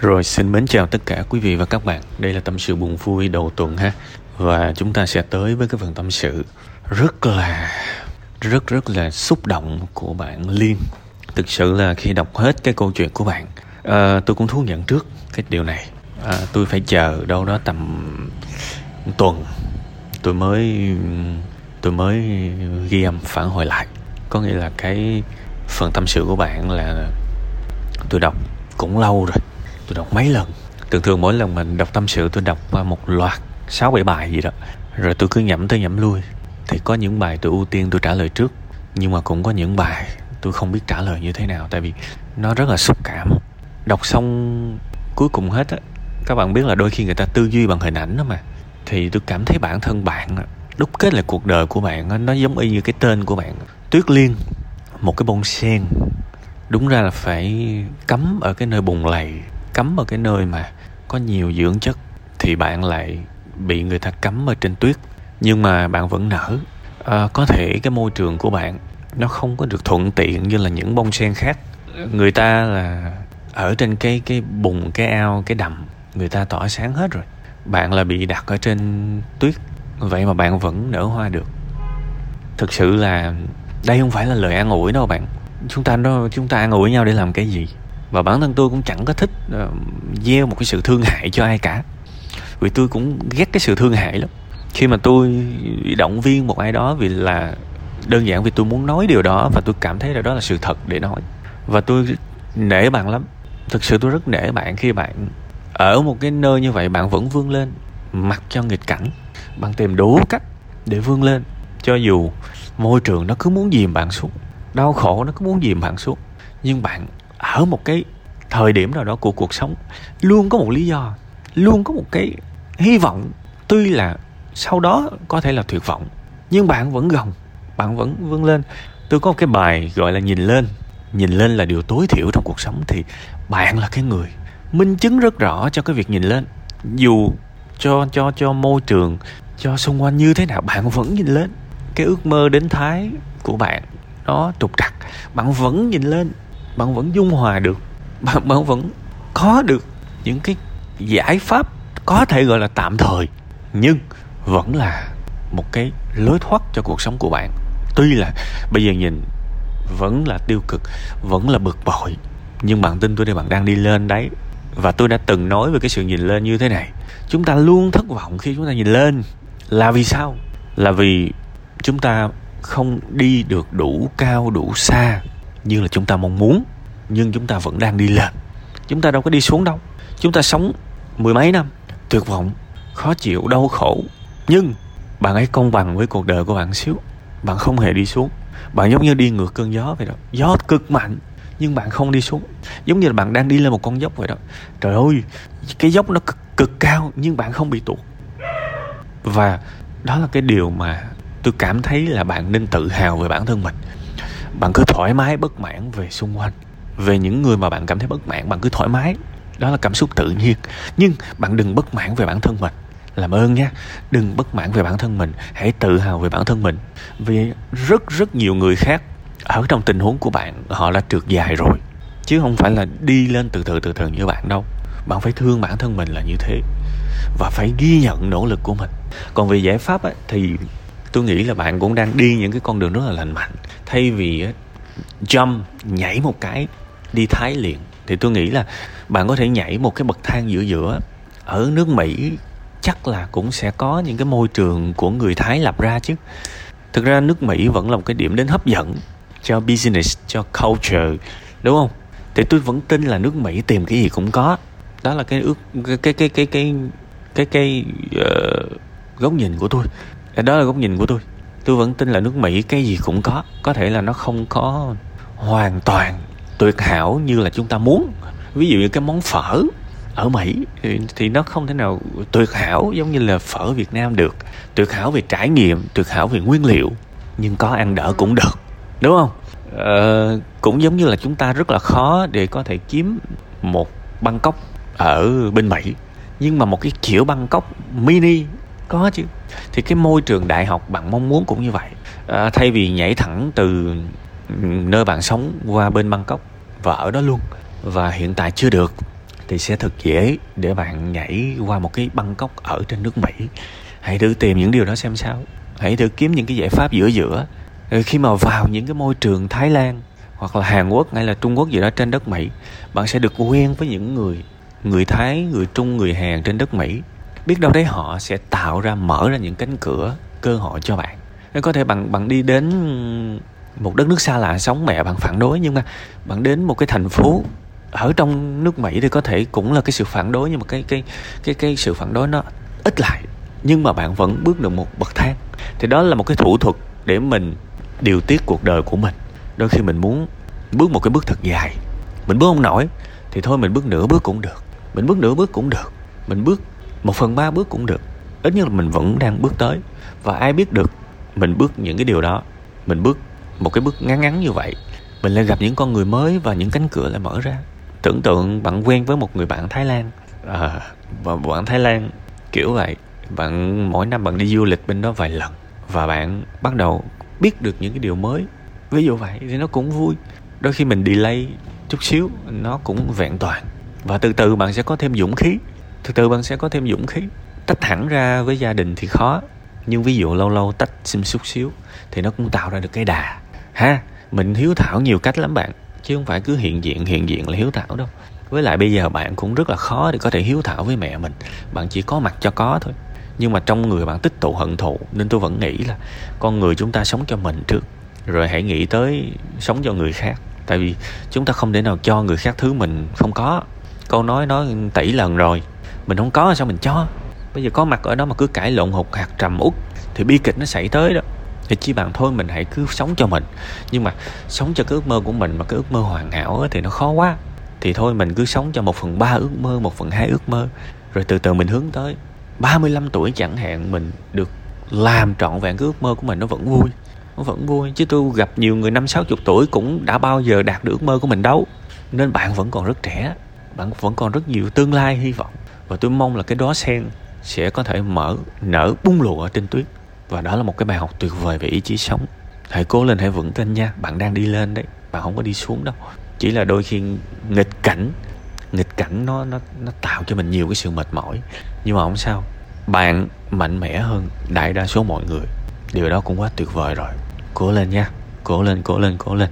Rồi xin mến chào tất cả quý vị và các bạn. Đây là tâm sự buồn vui đầu tuần ha. Và chúng ta sẽ tới với cái phần tâm sự rất là rất rất là xúc động của bạn Liên. Thực sự là khi đọc hết cái câu chuyện của bạn, à, tôi cũng thú nhận trước cái điều này. À, tôi phải chờ đâu đó tầm tuần tôi mới tôi mới ghi âm phản hồi lại. Có nghĩa là cái phần tâm sự của bạn là tôi đọc cũng lâu rồi tôi đọc mấy lần. Thường thường mỗi lần mình đọc tâm sự tôi đọc qua một loạt sáu bảy bài gì đó, rồi tôi cứ nhẩm tới nhẩm lui. Thì có những bài tôi ưu tiên tôi trả lời trước, nhưng mà cũng có những bài tôi không biết trả lời như thế nào, tại vì nó rất là xúc cảm. Đọc xong cuối cùng hết á, các bạn biết là đôi khi người ta tư duy bằng hình ảnh đó mà, thì tôi cảm thấy bản thân bạn đúc kết lại cuộc đời của bạn nó giống y như cái tên của bạn. Tuyết liên, một cái bông sen, đúng ra là phải cắm ở cái nơi bùn lầy cấm ở cái nơi mà có nhiều dưỡng chất thì bạn lại bị người ta cấm ở trên tuyết. Nhưng mà bạn vẫn nở. À, có thể cái môi trường của bạn nó không có được thuận tiện như là những bông sen khác. Người ta là ở trên cái cái bùn cái ao cái đầm người ta tỏa sáng hết rồi. Bạn là bị đặt ở trên tuyết. Vậy mà bạn vẫn nở hoa được. Thực sự là đây không phải là lời an ủi đâu bạn. Chúng ta nó chúng ta an ủi nhau để làm cái gì? Và bản thân tôi cũng chẳng có thích uh, gieo một cái sự thương hại cho ai cả. Vì tôi cũng ghét cái sự thương hại lắm. Khi mà tôi động viên một ai đó vì là đơn giản vì tôi muốn nói điều đó và tôi cảm thấy là đó là sự thật để nói. Và tôi nể bạn lắm. Thực sự tôi rất nể bạn khi bạn ở một cái nơi như vậy bạn vẫn vươn lên mặc cho nghịch cảnh. Bạn tìm đủ cách để vươn lên cho dù môi trường nó cứ muốn dìm bạn xuống đau khổ nó cứ muốn dìm bạn xuống. Nhưng bạn ở một cái thời điểm nào đó của cuộc sống, luôn có một lý do, luôn có một cái hy vọng, tuy là sau đó có thể là tuyệt vọng, nhưng bạn vẫn gồng, bạn vẫn vươn lên. Tôi có một cái bài gọi là nhìn lên nhìn lên là điều tối thiểu trong cuộc sống, thì bạn là cái người minh chứng rất rõ cho cái việc nhìn lên. Dù cho cho cho môi trường, cho xung quanh như thế nào, bạn vẫn nhìn lên. Cái ước mơ đến thái của bạn nó trục trặc, bạn vẫn nhìn lên bạn vẫn dung hòa được, bạn bạn vẫn có được những cái giải pháp có thể gọi là tạm thời, nhưng vẫn là một cái lối thoát cho cuộc sống của bạn. Tuy là bây giờ nhìn vẫn là tiêu cực, vẫn là bực bội, nhưng bạn tin tôi đây bạn đang đi lên đấy. Và tôi đã từng nói về cái sự nhìn lên như thế này. Chúng ta luôn thất vọng khi chúng ta nhìn lên. Là vì sao? Là vì chúng ta không đi được đủ cao, đủ xa như là chúng ta mong muốn nhưng chúng ta vẫn đang đi lên. Chúng ta đâu có đi xuống đâu. Chúng ta sống mười mấy năm tuyệt vọng khó chịu đau khổ. Nhưng bạn ấy công bằng với cuộc đời của bạn xíu. Bạn không hề đi xuống. Bạn giống như đi ngược cơn gió vậy đó. Gió cực mạnh nhưng bạn không đi xuống. Giống như là bạn đang đi lên một con dốc vậy đó. Trời ơi cái dốc nó cực, cực cao nhưng bạn không bị tuột. Và đó là cái điều mà tôi cảm thấy là bạn nên tự hào về bản thân mình bạn cứ thoải mái bất mãn về xung quanh. Về những người mà bạn cảm thấy bất mãn bạn cứ thoải mái. Đó là cảm xúc tự nhiên. Nhưng bạn đừng bất mãn về bản thân mình. Làm ơn nha. Đừng bất mãn về bản thân mình. Hãy tự hào về bản thân mình. Vì rất rất nhiều người khác ở trong tình huống của bạn họ đã trượt dài rồi. Chứ không phải là đi lên từ từ từ từ như bạn đâu. Bạn phải thương bản thân mình là như thế. Và phải ghi nhận nỗ lực của mình. Còn về giải pháp ấy, thì tôi nghĩ là bạn cũng đang đi những cái con đường rất là lành mạnh thay vì jump nhảy một cái đi thái liền thì tôi nghĩ là bạn có thể nhảy một cái bậc thang giữa giữa. Ở nước mỹ chắc là cũng sẽ có những cái môi trường của người thái lập ra chứ. Thực ra nước mỹ vẫn là một cái điểm đến hấp dẫn cho business cho culture đúng không? Thì tôi vẫn tin là nước mỹ tìm cái gì cũng có. Đó là cái ước cái cái cái cái cái cái, cái uh, góc nhìn của tôi. Đó là góc nhìn của tôi tôi vẫn tin là nước mỹ cái gì cũng có. Có thể là nó không có hoàn toàn tuyệt hảo như là chúng ta muốn. Ví dụ như cái món phở ở Mỹ thì, thì nó không thể nào tuyệt hảo giống như là phở Việt Nam được. Tuyệt hảo về trải nghiệm tuyệt hảo về nguyên liệu nhưng có ăn đỡ cũng được đúng không? Ờ, cũng giống như là chúng ta rất là khó để có thể kiếm một Bangkok ở bên Mỹ. Nhưng mà một cái kiểu Bangkok mini có chứ. Thì cái môi trường đại học bạn mong muốn cũng như vậy. À, thay vì nhảy thẳng từ nơi bạn sống qua bên Bangkok và ở đó luôn và hiện tại chưa được thì sẽ thật dễ để bạn nhảy qua một cái băng cốc ở trên nước Mỹ. Hãy thử tìm những điều đó xem sao. Hãy thử kiếm những cái giải pháp giữa giữa. Rồi khi mà vào những cái môi trường Thái Lan hoặc là Hàn Quốc hay là Trung Quốc gì đó trên đất Mỹ bạn sẽ được quen với những người người Thái, người Trung, người Hàn trên đất Mỹ biết đâu đấy họ sẽ tạo ra, mở ra những cánh cửa, cơ hội cho bạn. Nên có thể bạn bạn đi đến một đất nước xa lạ, sống mẹ bạn phản đối, nhưng mà bạn đến một cái thành phố ở trong nước Mỹ thì có thể cũng là cái sự phản đối, nhưng mà cái cái cái cái sự phản đối nó ít lại, nhưng mà bạn vẫn bước được một bậc thang. Thì đó là một cái thủ thuật để mình điều tiết cuộc đời của mình. Đôi khi mình muốn bước một cái bước thật dài, mình bước không nổi, thì thôi mình bước nửa bước cũng được, mình bước nửa bước cũng được, mình bước một phần ba bước cũng được. Ít nhất là mình vẫn đang bước tới. Và ai biết được mình bước những cái điều đó. Mình bước một cái bước ngắn ngắn như vậy. Mình lại gặp những con người mới và những cánh cửa lại mở ra. Tưởng tượng bạn quen với một người bạn thái lan. À, và bạn thái lan kiểu vậy. Bạn mỗi năm bạn đi du lịch bên đó vài lần. Và bạn bắt đầu biết được những cái điều mới. Ví dụ vậy thì nó cũng vui. Đôi khi mình delay chút xíu nó cũng vẹn toàn. Và từ từ bạn sẽ có thêm dũng khí từ từ bạn sẽ có thêm dũng khí. Tách hẳn ra với gia đình thì khó. Nhưng ví dụ lâu lâu tách xim xúc xíu thì nó cũng tạo ra được cái đà. Ha, mình hiếu thảo nhiều cách lắm bạn. Chứ không phải cứ hiện diện hiện diện là hiếu thảo đâu. Với lại bây giờ bạn cũng rất là khó để có thể hiếu thảo với mẹ mình. Bạn chỉ có mặt cho có thôi. Nhưng mà trong người bạn tích tụ hận thù, nên tôi vẫn nghĩ là con người chúng ta sống cho mình trước. Rồi hãy nghĩ tới sống cho người khác. Tại vì chúng ta không thể nào cho người khác thứ mình không có. Câu nói nói tỷ lần rồi mình không có, sao mình cho? Bây giờ có mặt ở đó mà cứ cãi lộn hụt hạt trầm út thì bi kịch nó xảy tới đó. Thì chi bằng thôi, mình hãy cứ sống cho mình. Nhưng mà sống cho cái ước mơ của mình mà cái ước mơ hoàn hảo thì nó khó quá. Thì thôi, mình cứ sống cho một phần ba ước mơ, một phần hai ước mơ. Rồi từ từ mình hướng tới. 35 tuổi chẳng hạn, mình được làm trọn vẹn cái ước mơ của mình, nó vẫn vui. Nó vẫn vui, chứ tôi gặp nhiều người năm, sáu chục tuổi cũng đã bao giờ đạt được ước mơ của mình đâu. Nên bạn vẫn còn rất trẻ, bạn vẫn còn rất nhiều tương lai hy vọng và tôi mong là cái đó sen sẽ có thể mở, nở bung lụa trên tuyết. Và đó là một cái bài học tuyệt vời về ý chí sống. Hãy cố lên, hãy vững tin nha. Bạn đang đi lên đấy, bạn không có đi xuống đâu. Chỉ là đôi khi nghịch cảnh nghịch cảnh nó nó nó tạo cho mình nhiều cái sự mệt mỏi. Nhưng mà không sao. Bạn mạnh mẽ hơn đại đa số mọi người. Điều đó cũng quá tuyệt vời rồi. Cố lên nha. Cố lên cố lên cố lên.